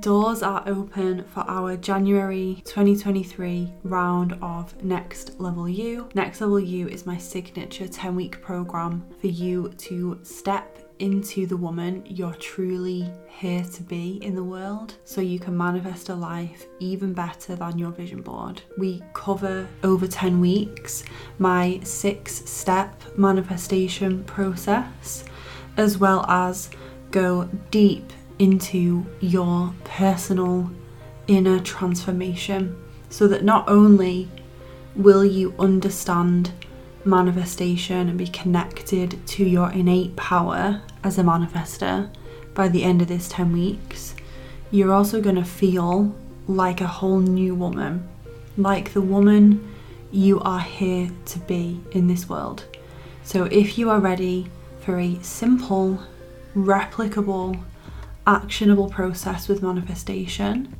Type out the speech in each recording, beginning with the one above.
doors are open for our January 2023 round of Next Level You. Next Level You is my signature 10 week program for you to step into the woman you're truly here to be in the world so you can manifest a life even better than your vision board. We cover over 10 weeks my six step manifestation process as well as go deep into your personal inner transformation so that not only will you understand manifestation and be connected to your innate power as a manifester by the end of this 10 weeks, you're also going to feel like a whole new woman, like the woman you are here to be in this world. So, if you are ready for a simple, replicable, actionable process with manifestation,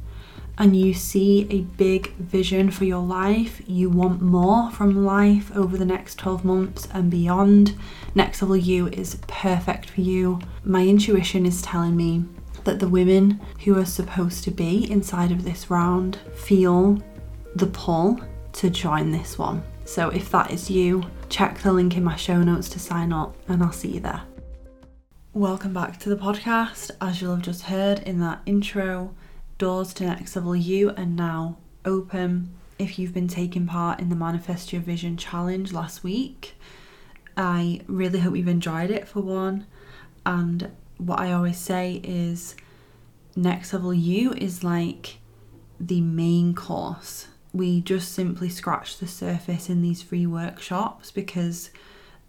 and you see a big vision for your life, you want more from life over the next 12 months and beyond, Next Level You is perfect for you. My intuition is telling me that the women who are supposed to be inside of this round feel the pull to join this one. So if that is you, check the link in my show notes to sign up, and I'll see you there. Welcome back to the podcast. As you'll have just heard in that intro, doors to Next Level You are now open. If you've been taking part in the Manifest Your Vision challenge last week, I really hope you've enjoyed it for one. And what I always say is Next Level You is like the main course. We just simply scratch the surface in these free workshops because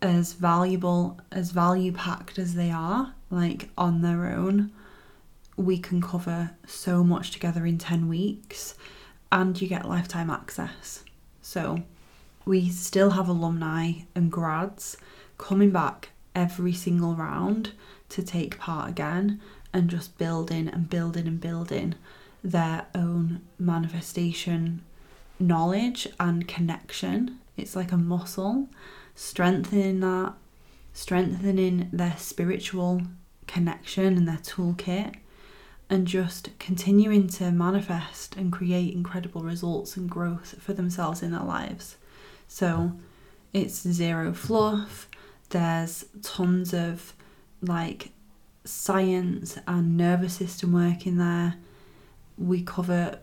as valuable as value packed as they are, like on their own, we can cover so much together in 10 weeks and you get lifetime access. So we still have alumni and grads coming back every single round to take part again and just building and building and building their own manifestation knowledge and connection. It's like a muscle, strengthening that, strengthening their spiritual connection and their toolkit and just continuing to manifest and create incredible results and growth for themselves in their lives. So it's zero fluff, there's tons of like science and nervous system work in there. We cover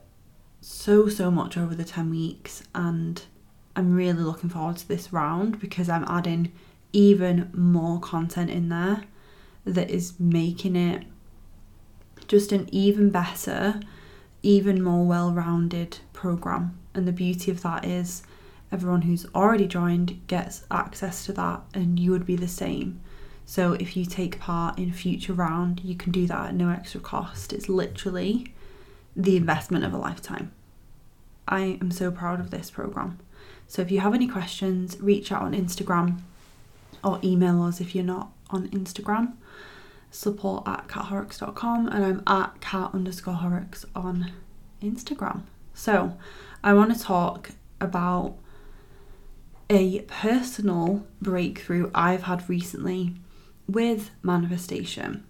so, so much over the 10 weeks, and I'm really looking forward to this round because I'm adding even more content in there that is making it just an even better, even more well rounded program. And the beauty of that is everyone who's already joined gets access to that, and you would be the same. So if you take part in a future round, you can do that at no extra cost. It's literally the investment of a lifetime. I am so proud of this program. So if you have any questions, reach out on Instagram or email us if you're not on Instagram support at cathorrocks.com and I'm at cat underscore horrocks on Instagram. So I want to talk about a personal breakthrough I've had recently with manifestation.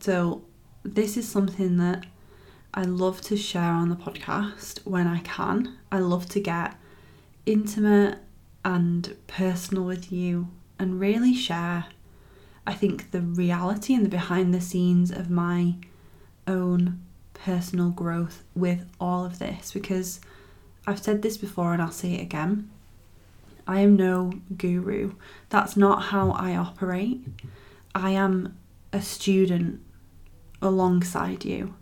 So this is something that I love to share on the podcast when I can. I love to get intimate and personal with you and really share I think the reality and the behind the scenes of my own personal growth with all of this because I've said this before and I'll say it again. I am no guru. That's not how I operate. I am a student alongside you.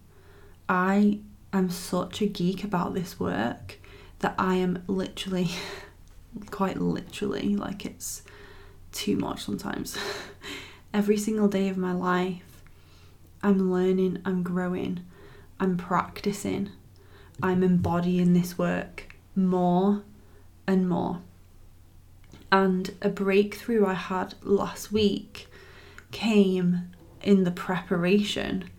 I am such a geek about this work that I am literally, quite literally, like it's too much sometimes. every single day of my life, I'm learning, I'm growing, I'm practicing, I'm embodying this work more and more. And a breakthrough I had last week came in the preparation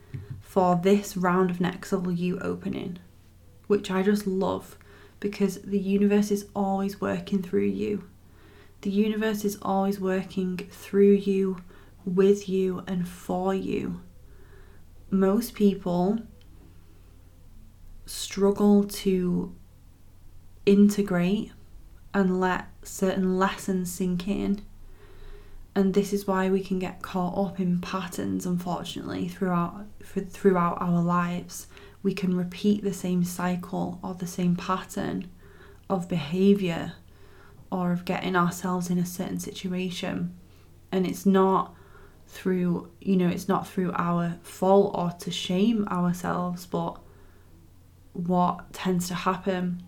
for this round of Next Level You opening, which I just love because the universe is always working through you. The universe is always working through you with you and for you. Most people struggle to integrate and let certain lessons sink in. And this is why we can get caught up in patterns, unfortunately, throughout throughout our lives. We can repeat the same cycle or the same pattern of behavior or of getting ourselves in a certain situation. And it's not through, you know, it's not through our fault or to shame ourselves, but what tends to happen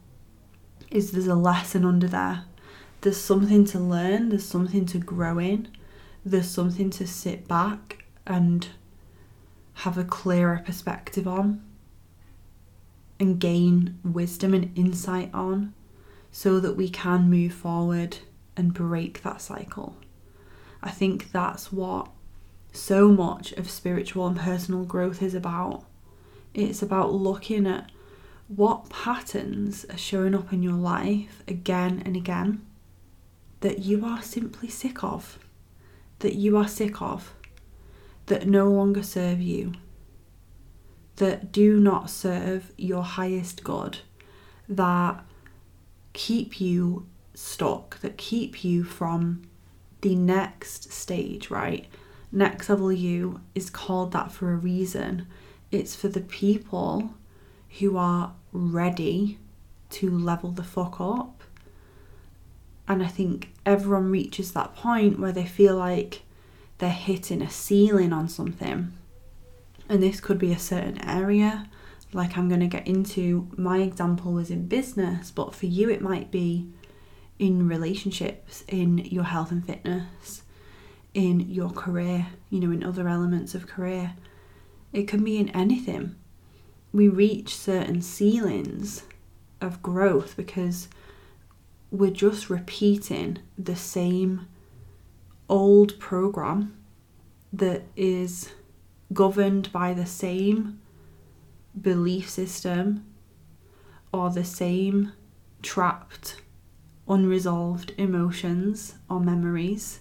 is there's a lesson under there. There's something to learn, there's something to grow in, there's something to sit back and have a clearer perspective on and gain wisdom and insight on so that we can move forward and break that cycle. I think that's what so much of spiritual and personal growth is about. It's about looking at what patterns are showing up in your life again and again that you are simply sick of, that you are sick of, that no longer serve you, that do not serve your highest good, that keep you stuck, that keep you from the next stage, right? Next level you is called that for a reason. It's for the people who are ready to level the fuck up. And I think everyone reaches that point where they feel like they're hitting a ceiling on something. And this could be a certain area, like I'm going to get into. My example was in business, but for you, it might be in relationships, in your health and fitness, in your career, you know, in other elements of career. It can be in anything we reach certain ceilings of growth because we're just repeating the same old program that is governed by the same belief system or the same trapped unresolved emotions or memories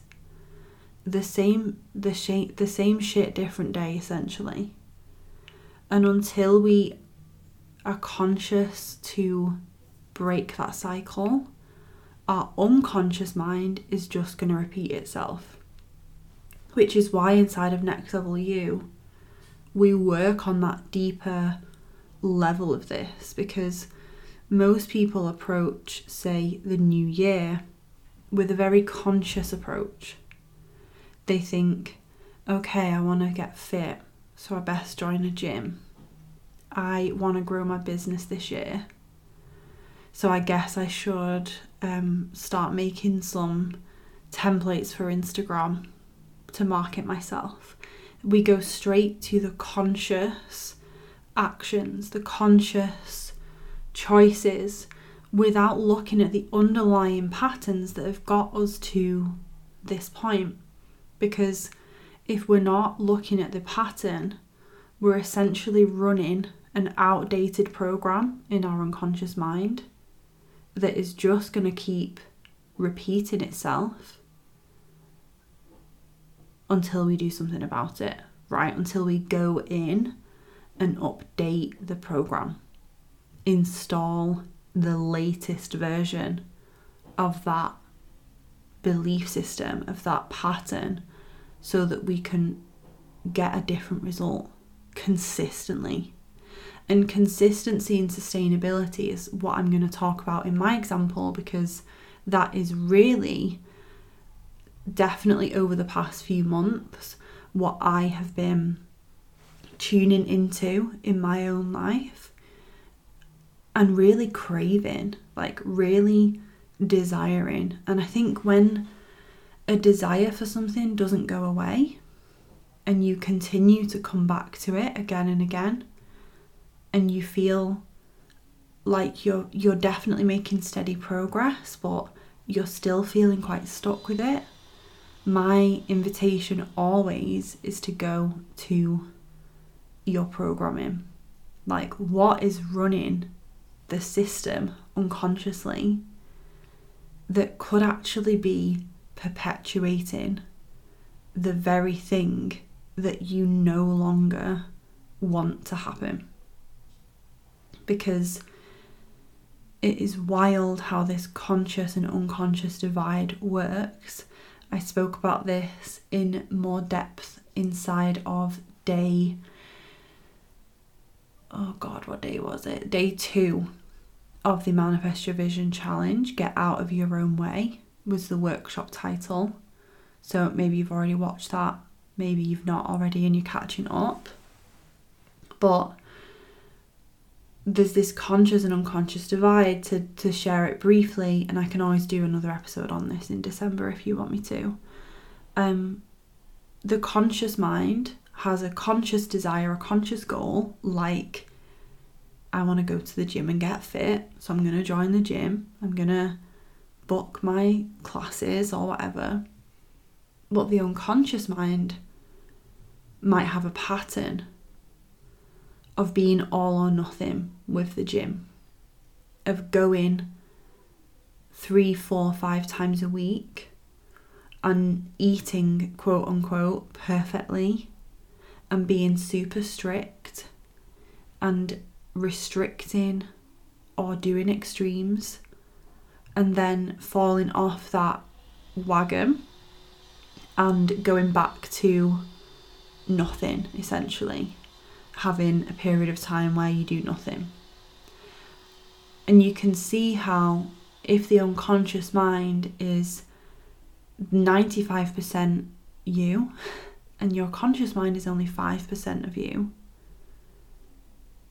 the same the shape the same shit different day essentially and until we are conscious to break that cycle, our unconscious mind is just going to repeat itself. Which is why inside of Next Level You, we work on that deeper level of this because most people approach, say, the new year with a very conscious approach. They think, okay, I want to get fit so I best join a gym. I want to grow my business this year, so I guess I should um, start making some templates for Instagram to market myself. We go straight to the conscious actions, the conscious choices without looking at the underlying patterns that have got us to this point. Because if we're not looking at the pattern, we're essentially running an outdated program in our unconscious mind that is just going to keep repeating itself until we do something about it, right? Until we go in and update the program, install the latest version of that belief system, of that pattern so that we can get a different result consistently. And consistency and sustainability is what I'm going to talk about in my example because that is really definitely over the past few months what I have been tuning into in my own life and really craving, like really desiring. And I think when a desire for something doesn't go away and you continue to come back to it again and again and you feel like you're you're definitely making steady progress but you're still feeling quite stuck with it my invitation always is to go to your programming like what is running the system unconsciously that could actually be perpetuating the very thing that you no longer want to happen. because it is wild how this conscious and unconscious divide works. I spoke about this in more depth inside of day. Oh God, what day was it? Day two of the Manifest Your Vision Challenge. Get Out of Your Own Way was the workshop title. So maybe you've already watched that, maybe you've not already and you're catching up. But there's this conscious and unconscious divide to, to share it briefly, and I can always do another episode on this in December if you want me to. Um, the conscious mind has a conscious desire, a conscious goal, like I want to go to the gym and get fit, so I'm going to join the gym, I'm going to book my classes or whatever. But the unconscious mind might have a pattern of being all or nothing with the gym, of going three, four, five times a week and eating quote unquote perfectly and being super strict and restricting or doing extremes and then falling off that wagon and going back to nothing essentially having a period of time where you do nothing. And you can see how, if the unconscious mind is 95% you and your conscious mind is only 5% of you,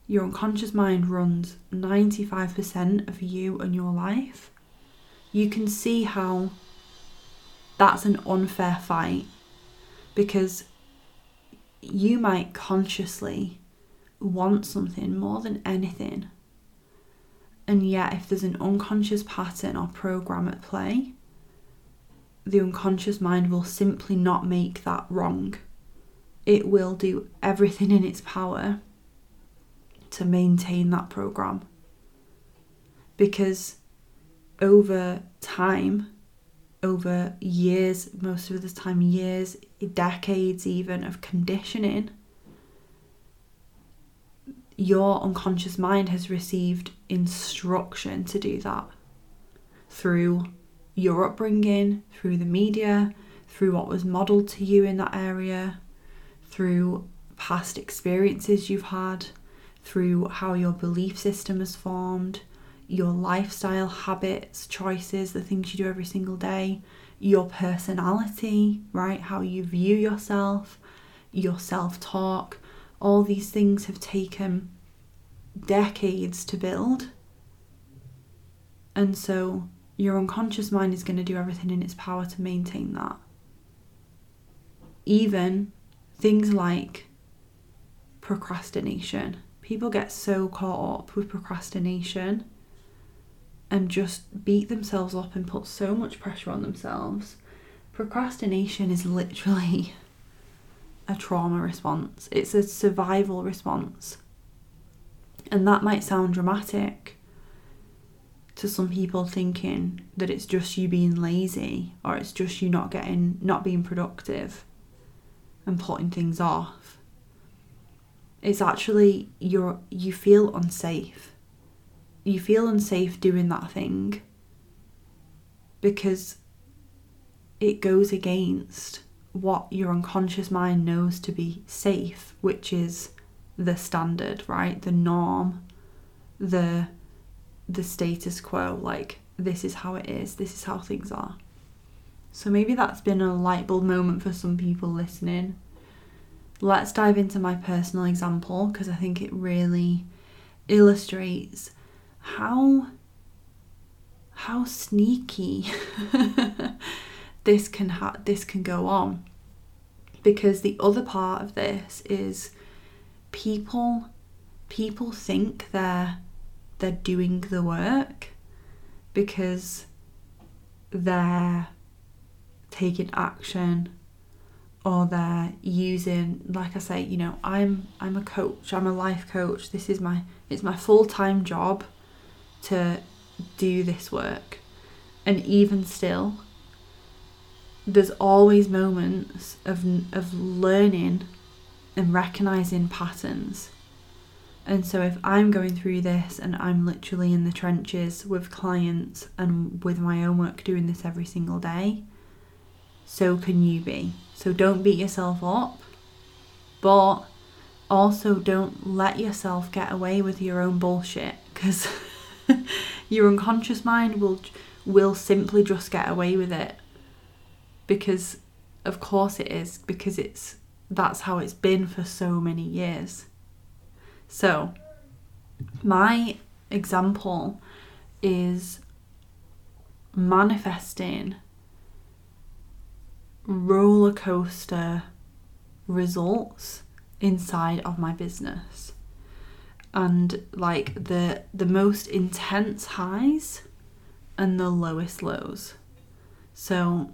your unconscious mind runs 95% of you and your life. You can see how that's an unfair fight because you might consciously want something more than anything. And yet, if there's an unconscious pattern or program at play, the unconscious mind will simply not make that wrong. It will do everything in its power to maintain that program. Because over time, over years, most of the time, years, decades even of conditioning, your unconscious mind has received instruction to do that through your upbringing, through the media, through what was modeled to you in that area, through past experiences you've had, through how your belief system has formed, your lifestyle habits, choices, the things you do every single day, your personality, right? How you view yourself, your self talk. All these things have taken decades to build. And so your unconscious mind is going to do everything in its power to maintain that. Even things like procrastination. People get so caught up with procrastination and just beat themselves up and put so much pressure on themselves. Procrastination is literally a trauma response, it's a survival response. And that might sound dramatic to some people thinking that it's just you being lazy or it's just you not getting not being productive and putting things off. It's actually you're you feel unsafe you feel unsafe doing that thing because it goes against what your unconscious mind knows to be safe, which is the standard, right? The norm, the the status quo, like this is how it is, this is how things are. So maybe that's been a light bulb moment for some people listening. Let's dive into my personal example because I think it really illustrates how how sneaky this can ha- this can go on because the other part of this is people people think they're they're doing the work because they're taking action or they're using like I say you know I'm I'm a coach I'm a life coach this is my it's my full-time job to do this work. And even still, there's always moments of, of learning and recognizing patterns And so if I'm going through this and I'm literally in the trenches with clients and with my own work doing this every single day, so can you be. So don't beat yourself up, but also don't let yourself get away with your own bullshit because your unconscious mind will will simply just get away with it because of course it is because it's that's how it's been for so many years. So, my example is manifesting roller coaster results inside of my business and like the the most intense highs and the lowest lows so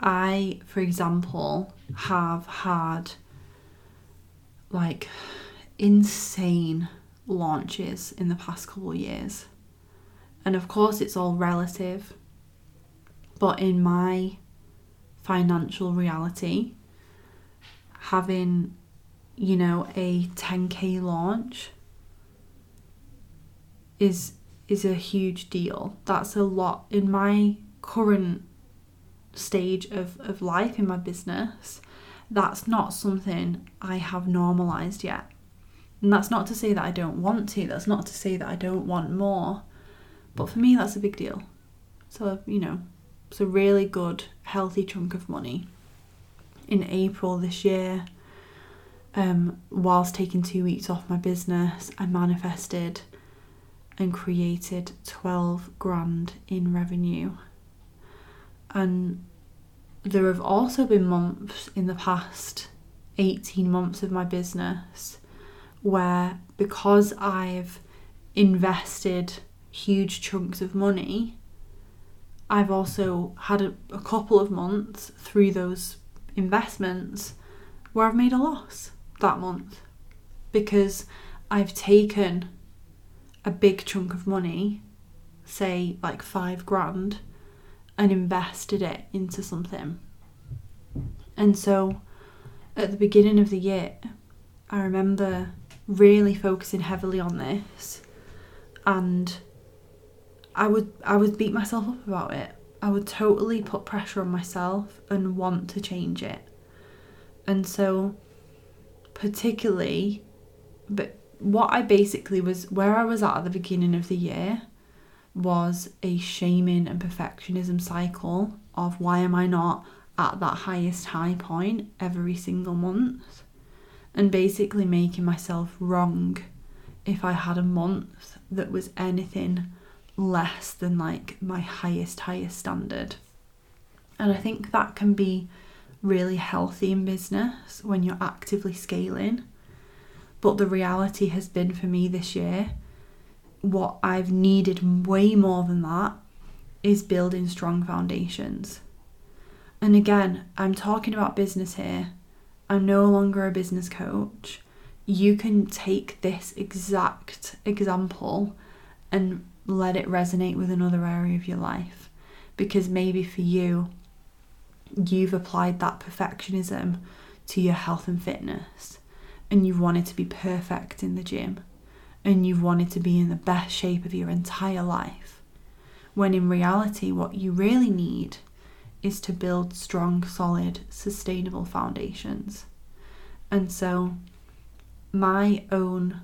i for example have had like insane launches in the past couple of years and of course it's all relative but in my financial reality having, you know, a 10k launch is is a huge deal. That's a lot in my current stage of, of life in my business. That's not something I have normalized yet. And that's not to say that I don't want to, that's not to say that I don't want more. But for me, that's a big deal. So, you know, it's a really good, healthy chunk of money in April this year, um, whilst taking two weeks off my business, I manifested and created 12 grand in revenue. And there have also been months in the past 18 months of my business where, because I've invested huge chunks of money, I've also had a, a couple of months through those investments where I've made a loss that month because I've taken a big chunk of money, say like five grand, and invested it into something. And so at the beginning of the year, I remember really focusing heavily on this and I would I would beat myself up about it I would totally put pressure on myself and want to change it. And so, particularly, but what I basically was where I was at at the beginning of the year was a shaming and perfectionism cycle of why am I not at that highest high point every single month and basically making myself wrong if I had a month that was anything less than like my highest, highest standard. And I think that can be really healthy in business when you're actively scaling. But the reality has been for me this year, what I've needed way more than that is building strong foundations. And again, I'm talking about business here. I'm no longer a business coach. You can take this exact example and let it resonate with another area of your life. Because maybe for you, you've applied that perfectionism to your health and fitness, and you've wanted to be perfect in the gym, and you've wanted to be in the best shape of your entire life. When in reality, what you really need is to build strong, solid, sustainable foundations. And so, my own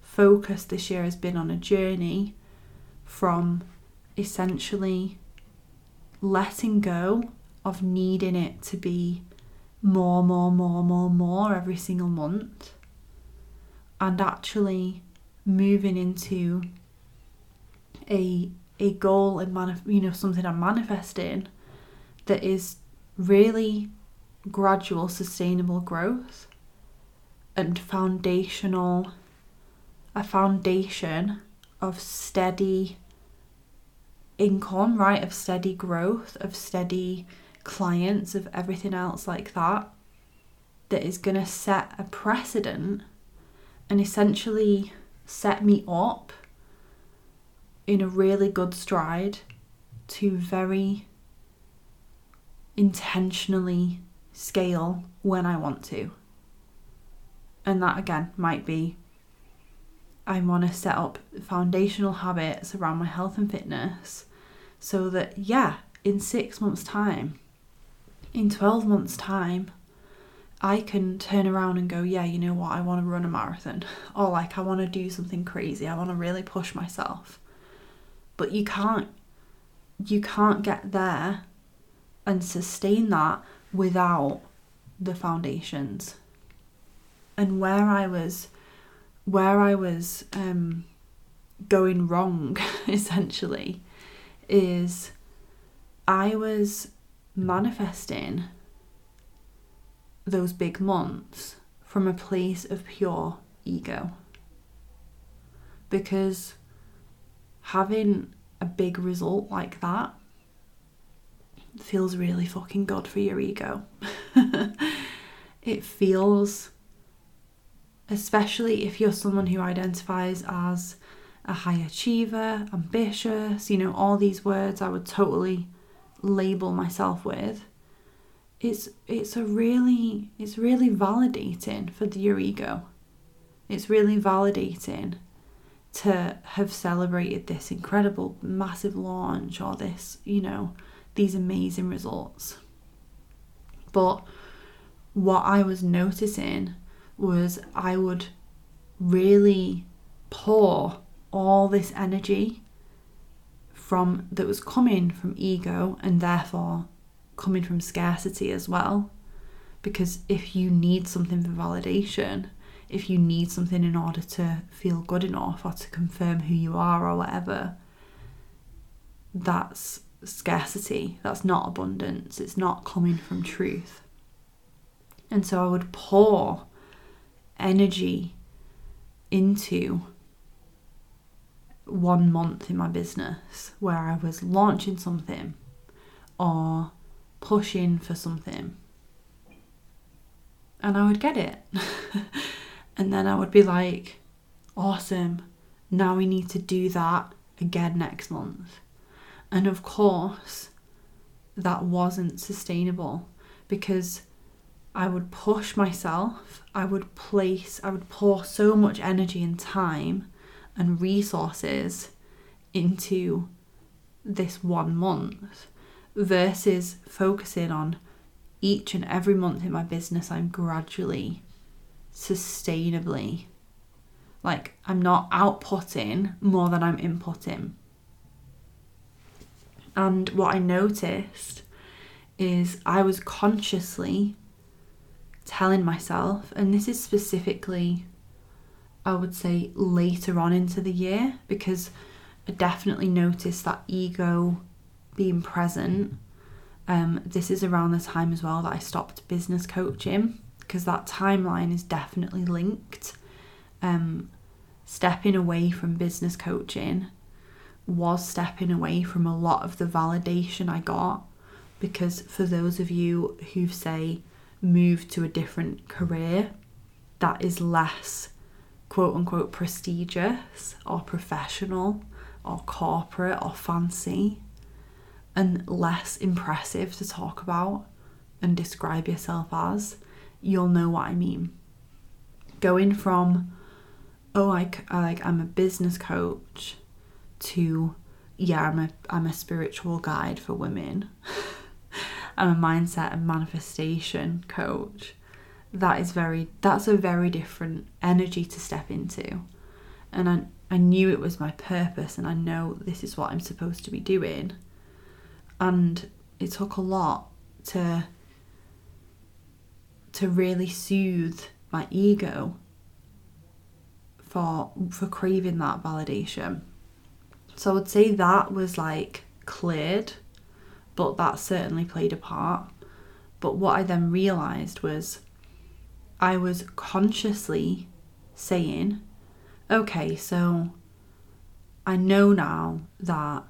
focus this year has been on a journey from essentially letting go of needing it to be more, more, more, more, more every single month and actually moving into a a goal and manif- you know something I'm manifesting that is really gradual sustainable growth and foundational a foundation of steady income, right? Of steady growth, of steady clients, of everything else like that, that is going to set a precedent and essentially set me up in a really good stride to very intentionally scale when I want to. And that again might be I want to set up foundational habits around my health and fitness so that, yeah, in six months' time, in 12 months' time, I can turn around and go, yeah, you know what, I want to run a marathon. Or like, I want to do something crazy. I want to really push myself. But you can't, you can't get there and sustain that without the foundations. And where I was, where I was um, going wrong, essentially, is I was manifesting those big months from a place of pure ego. Because having a big result like that feels really fucking good for your ego. it feels, especially if you're someone who identifies as a high achiever, ambitious, you know, all these words I would totally label myself with it's it's a really it's really validating for your ego. It's really validating to have celebrated this incredible massive launch or this, you know, these amazing results. But what I was noticing was I would really pour all this energy from that was coming from ego and therefore coming from scarcity as well. Because if you need something for validation, if you need something in order to feel good enough or to confirm who you are or whatever, that's scarcity. That's not abundance. It's not coming from truth. And so I would pour energy into one month in my business where I was launching something or pushing for something. And I would get it. and then I would be like, awesome, now we need to do that again next month. And of course, that wasn't sustainable because I would push myself, I would place, I would pour so much energy and time and resources into this one month versus focusing on each and every month in my business, I'm gradually, sustainably, like I'm not outputting more than I'm inputting. And what I noticed is I was consciously telling myself, and this is specifically, I would say, later on into the year, because I definitely noticed that ego being present. Um, this is around the time as well that I stopped business coaching because that timeline is definitely linked. Um, stepping away from business coaching was stepping away from a lot of the validation I got because for those of you who say move to a different career that is less quote unquote prestigious or professional or corporate or fancy and less impressive to talk about and describe yourself as, you'll know what I mean. Going from, oh, like, like I'm a business coach to, yeah, I'm a, I'm a spiritual guide for women. I'm a mindset and manifestation coach. That is very, that's a very different energy to step into. And I, I knew it was my purpose and I know this is what I'm supposed to be doing and it took a lot to to really soothe my ego for for craving that validation. So I would say that was like cleared, but that certainly played a part. But what I then realized was I was consciously saying, okay, so I know now that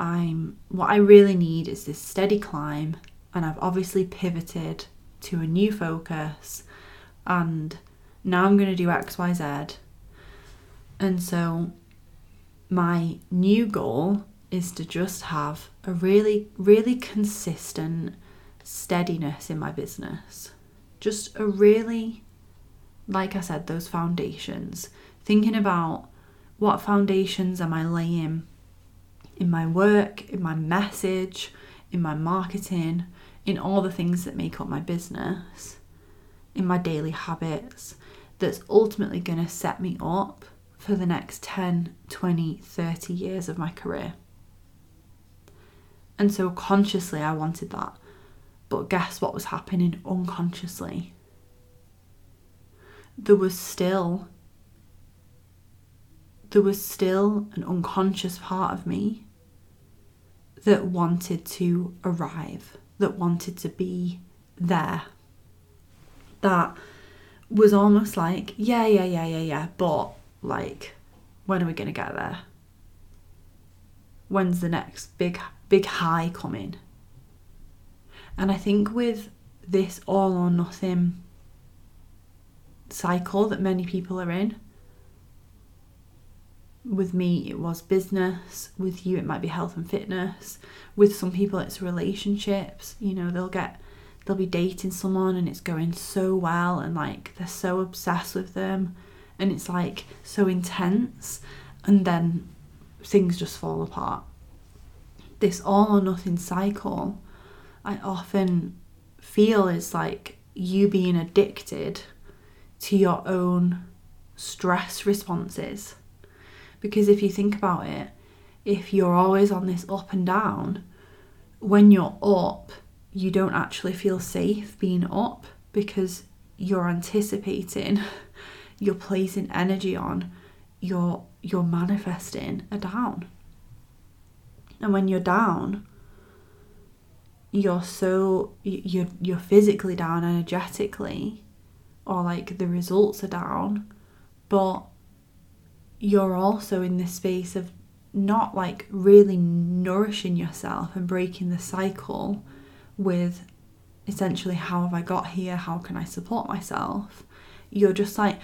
I'm what I really need is this steady climb and I've obviously pivoted to a new focus and now I'm going to do XYZ. And so my new goal is to just have a really really consistent steadiness in my business. Just a really like I said those foundations thinking about what foundations am I laying in my work, in my message, in my marketing, in all the things that make up my business, in my daily habits, that's ultimately going to set me up for the next 10, 20, 30 years of my career. And so consciously, I wanted that. But guess what was happening unconsciously? There was still there was still an unconscious part of me that wanted to arrive, that wanted to be there. That was almost like, yeah, yeah, yeah, yeah, yeah, but like, when are we going to get there? When's the next big, big high coming? And I think with this all or nothing cycle that many people are in, with me it was business. With you it might be health and fitness. With some people it's relationships. You know they'll get they'll be dating someone and it's going so well and like they're so obsessed with them and it's like so intense. And then things just fall apart. This all or nothing cycle i often feel is like you being addicted to your own stress responses because if you think about it, if you're always on this up and down, when you're up, you don't actually feel safe being up because you're anticipating, you're placing energy on, you're you're manifesting a down. And when you're down, you're so you're you're physically down energetically or like the results are down, but you're also in this space of not like really nourishing yourself and breaking the cycle with essentially how have I got here? How can I support myself? You're just like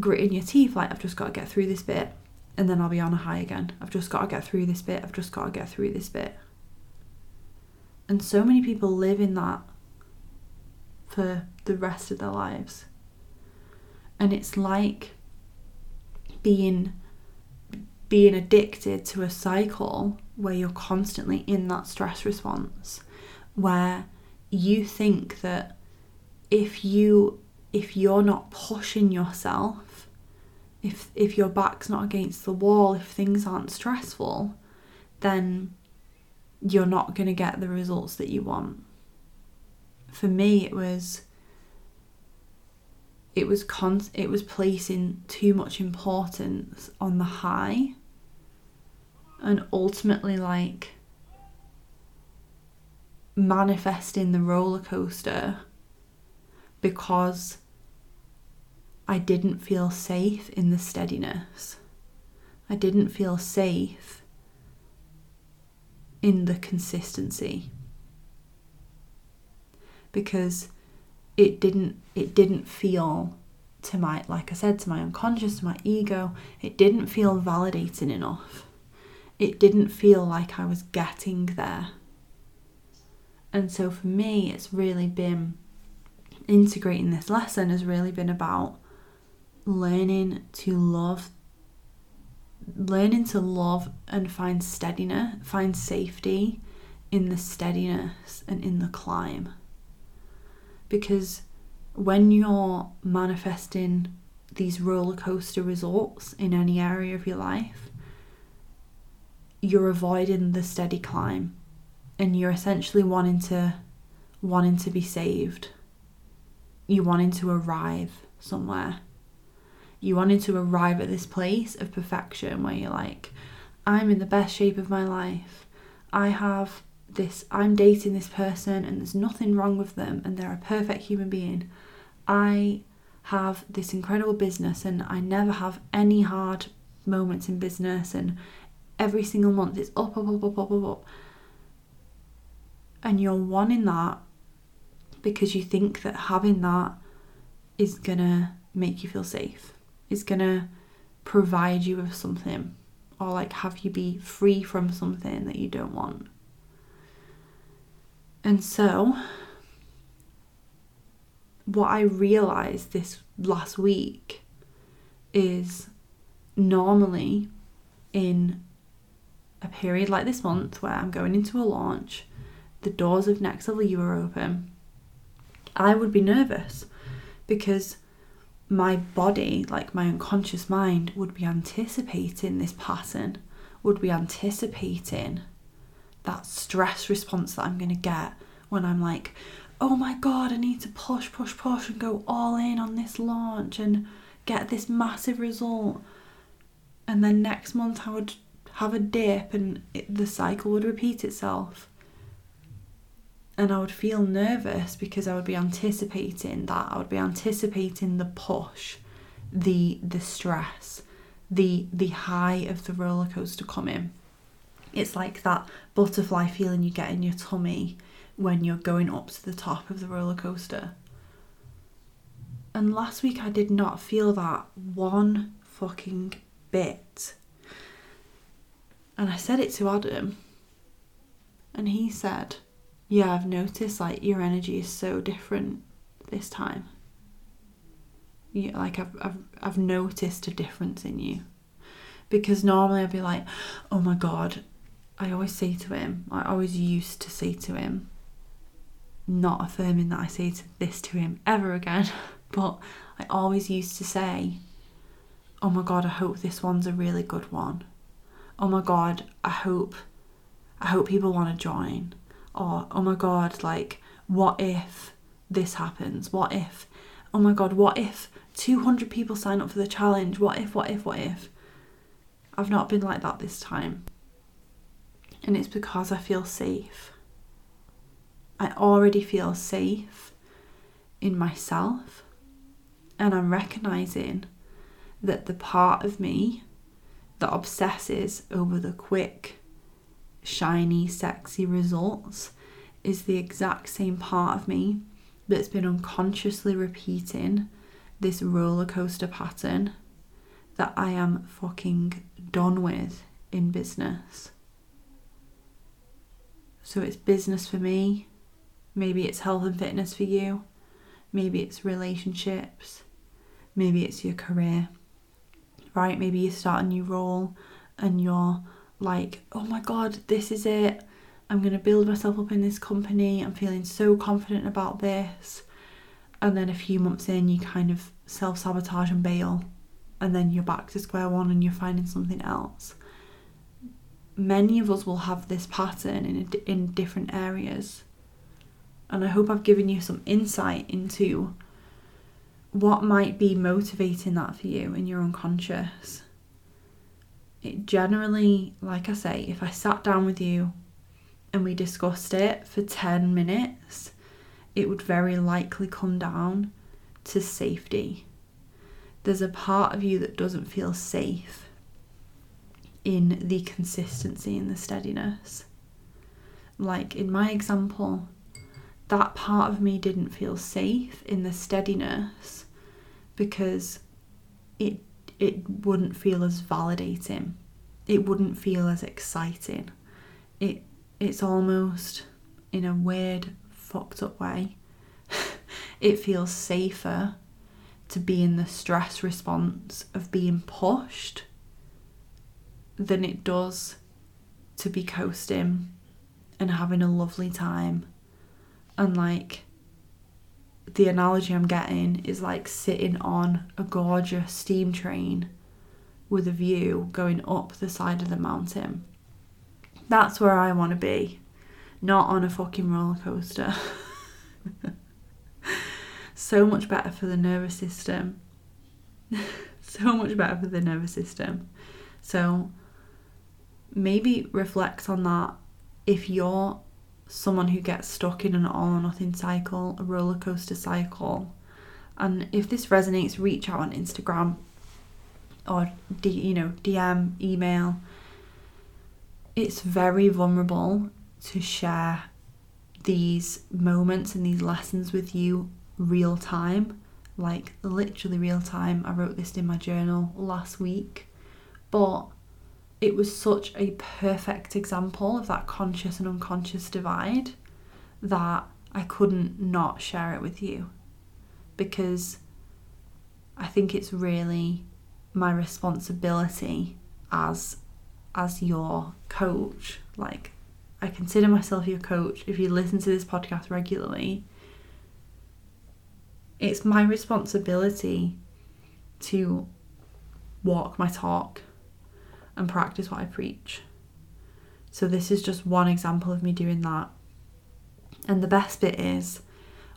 gritting your teeth, like I've just got to get through this bit and then I'll be on a high again. I've just got to get through this bit. I've just got to get through this bit. And so many people live in that for the rest of their lives. And it's like being being addicted to a cycle where you're constantly in that stress response where you think that if you if you're not pushing yourself if if your back's not against the wall if things aren't stressful then you're not going to get the results that you want. For me it was it was con- it was placing too much importance on the high and ultimately like manifesting the roller coaster because I didn't feel safe in the steadiness. I didn't feel safe in the consistency because it didn't it didn't feel to my like I said to my unconscious to my ego it didn't feel validating enough. It didn't feel like I was getting there. And so for me it's really been integrating this lesson has really been about learning to love learning to love and find steadiness find safety in the steadiness and in the climb because when you're manifesting these roller coaster results in any area of your life, you're avoiding the steady climb and you're essentially wanting to wanting to be saved. You wanting to arrive somewhere. You wanting to arrive at this place of perfection where you're like, I'm in the best shape of my life. I have this I'm dating this person and there's nothing wrong with them and they're a perfect human being. I have this incredible business and I never have any hard moments in business and every single month it's up, up, up, up, up, up, up. And you're wanting that because you think that having that is gonna make you feel safe, is gonna provide you with something, or like have you be free from something that you don't want. And so, what I realized this last week is normally in a period like this month where I'm going into a launch, the doors of Next Level You are open, I would be nervous because my body, like my unconscious mind, would be anticipating this pattern, would be anticipating that stress response that I'm going to get when I'm like, oh my god, I need to push, push, push and go all in on this launch and get this massive result. And then next month I would have a dip and it, the cycle would repeat itself. And I would feel nervous because I would be anticipating that. I would be anticipating the push, the the stress, the the high of the roller coaster coming. It's like that butterfly feeling you get in your tummy when you're going up to the top of the roller coaster. And last week I did not feel that one fucking bit. And I said it to Adam, and he said, Yeah, I've noticed like your energy is so different this time. Yeah, like I've, I've I've noticed a difference in you. Because normally I'd be like, oh my god, I always say to him, I always used to say to him, not affirming that I say this to him ever again, but I always used to say, Oh my god, I hope this one's a really good one. Oh my god, I hope I hope people want to join. Or oh my god, like what if this happens? What if oh my god, what if 200 people sign up for the challenge? What if, what if, what if? I've not been like that this time. And it's because I feel safe. I already feel safe in myself, and I'm recognizing that the part of me that obsesses over the quick, shiny, sexy results is the exact same part of me that's been unconsciously repeating this roller coaster pattern that I am fucking done with in business. So it's business for me, Maybe it's health and fitness for you. Maybe it's relationships. Maybe it's your career. Right? Maybe you start a new role and you're like, oh my God, this is it. I'm going to build myself up in this company. I'm feeling so confident about this. And then a few months in, you kind of self sabotage and bail. And then you're back to square one and you're finding something else. Many of us will have this pattern in, in different areas and I hope I've given you some insight into what might be motivating that for you in your unconscious. It generally, like I say, if I sat down with you and we discussed it for 10 minutes, it would very likely come down to safety. There's a part of you that doesn't feel safe in the consistency and the steadiness. Like in my example, that part of me didn't feel safe in the steadiness because it it wouldn't feel as validating. It wouldn't feel as exciting. It it's almost in a weird fucked up way. it feels safer to be in the stress response of being pushed than it does to be coasting and having a lovely time and like the analogy I'm getting is like sitting on a gorgeous steam train with a view going up the side of the mountain. That's where I want to be, not on a fucking roller coaster. so much better for the nervous system. so much better for the nervous system. So maybe reflect on that if you're someone who gets stuck in an all or nothing cycle, a roller coaster cycle. And if this resonates, reach out on Instagram or D, you know DM, email. It's very vulnerable to share these moments and these lessons with you real time, like literally real time. I wrote this in my journal last week, but it was such a perfect example of that conscious and unconscious divide that I couldn't not share it with you. Because I think it's really my responsibility as as your coach. Like I consider myself your coach. If you listen to this podcast regularly it's my responsibility to walk my talk and practice what I preach. So, this is just one example of me doing that. And the best bit is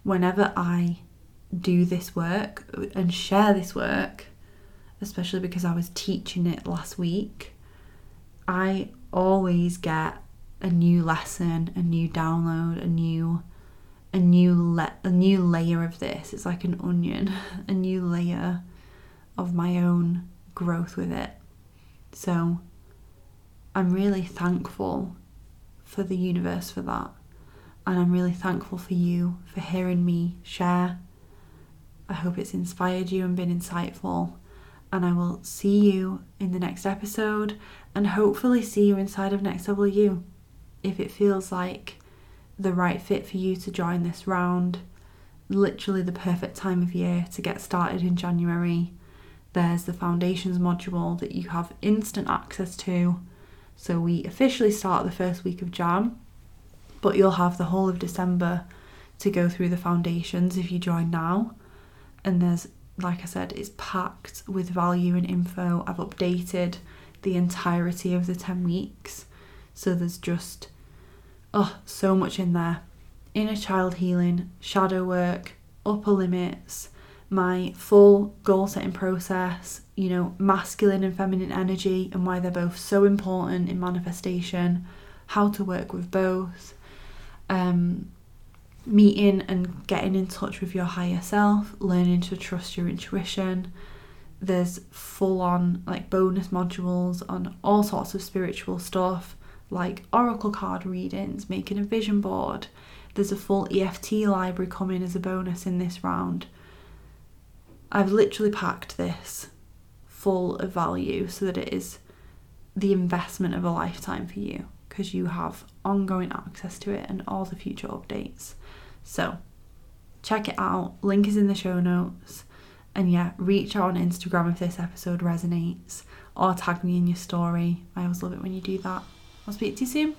whenever I do this work and share this work, especially because I was teaching it last week, I always get a new lesson, a new download, a new a new le- a new layer of this. It's like an onion, a new layer of my own growth with it. So I'm really thankful for the universe for that. And I'm really thankful for you for hearing me share. I hope it's inspired you and been insightful. And I will see you in the next episode and hopefully see you inside of Next Level You if it feels like the right fit for you to join this round. Literally the perfect time of year to get started in January. There's the foundations module that you have instant access to. So we officially start the first week of Jan, but you'll have the whole of December to go through the foundations if you join now. And there's, like I said, it's packed with value and info. I've updated the entirety of the 10 weeks. So there's just oh, so much in there. Inner child healing, shadow work, upper limits, my full goal setting process, you know, masculine and feminine energy and why they're both so important in manifestation, how to work with both, um, meeting and getting in touch with your higher self, learning to trust your intuition. There's full on like bonus modules on all sorts of spiritual stuff like oracle card readings, making a vision board. There's a full EFT library coming as a bonus in this round. I've literally packed this full of value so that it is the investment of a lifetime for you because you have ongoing access to it and all the future updates. So, check it out. Link is in the show notes. And yeah, reach out on Instagram if this episode resonates or tag me in your story. I always love it when you do that. I'll speak to you soon.